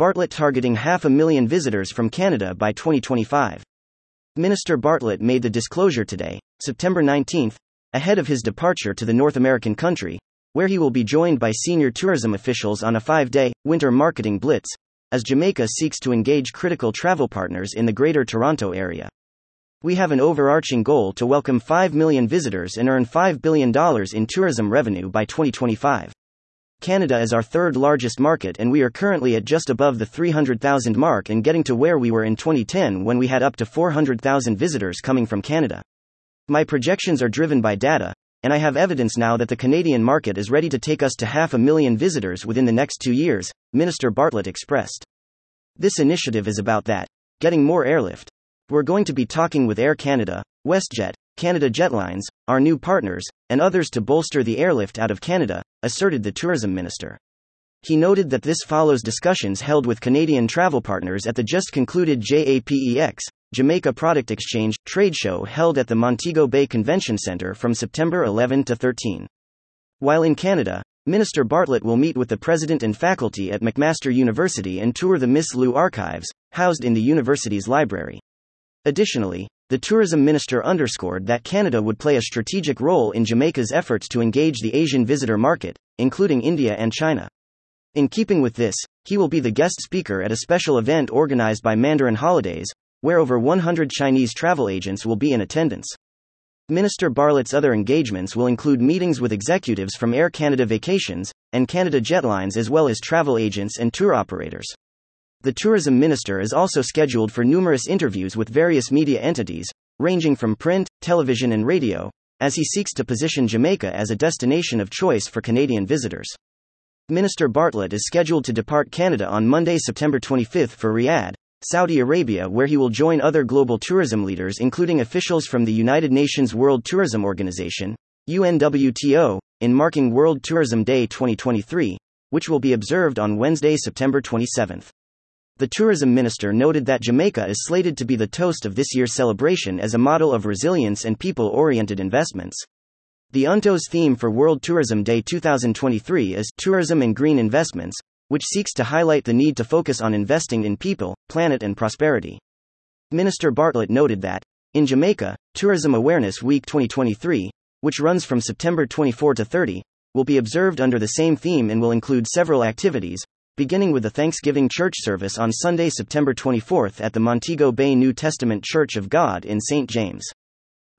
Bartlett targeting half a million visitors from Canada by 2025. Minister Bartlett made the disclosure today, September 19, ahead of his departure to the North American country, where he will be joined by senior tourism officials on a five day winter marketing blitz, as Jamaica seeks to engage critical travel partners in the Greater Toronto Area. We have an overarching goal to welcome 5 million visitors and earn $5 billion in tourism revenue by 2025. Canada is our third largest market, and we are currently at just above the 300,000 mark and getting to where we were in 2010 when we had up to 400,000 visitors coming from Canada. My projections are driven by data, and I have evidence now that the Canadian market is ready to take us to half a million visitors within the next two years, Minister Bartlett expressed. This initiative is about that getting more airlift. We're going to be talking with Air Canada, WestJet, Canada Jetlines, our new partners, and others to bolster the airlift out of Canada, asserted the tourism minister. He noted that this follows discussions held with Canadian travel partners at the just concluded JAPEX, Jamaica Product Exchange, trade show held at the Montego Bay Convention Center from September 11 to 13. While in Canada, Minister Bartlett will meet with the president and faculty at McMaster University and tour the Miss Lou archives, housed in the university's library. Additionally, the tourism minister underscored that Canada would play a strategic role in Jamaica's efforts to engage the Asian visitor market, including India and China. In keeping with this, he will be the guest speaker at a special event organized by Mandarin Holidays, where over 100 Chinese travel agents will be in attendance. Minister Bartlett's other engagements will include meetings with executives from Air Canada Vacations and Canada Jetlines as well as travel agents and tour operators. The tourism minister is also scheduled for numerous interviews with various media entities, ranging from print, television, and radio, as he seeks to position Jamaica as a destination of choice for Canadian visitors. Minister Bartlett is scheduled to depart Canada on Monday, September 25 for Riyadh, Saudi Arabia, where he will join other global tourism leaders, including officials from the United Nations World Tourism Organization, UNWTO, in marking World Tourism Day 2023, which will be observed on Wednesday, September 27. The tourism minister noted that Jamaica is slated to be the toast of this year's celebration as a model of resilience and people oriented investments. The UNTO's theme for World Tourism Day 2023 is Tourism and Green Investments, which seeks to highlight the need to focus on investing in people, planet, and prosperity. Minister Bartlett noted that, in Jamaica, Tourism Awareness Week 2023, which runs from September 24 to 30, will be observed under the same theme and will include several activities, beginning with the Thanksgiving church service on Sunday, September 24 at the Montego Bay New Testament Church of God in St. James.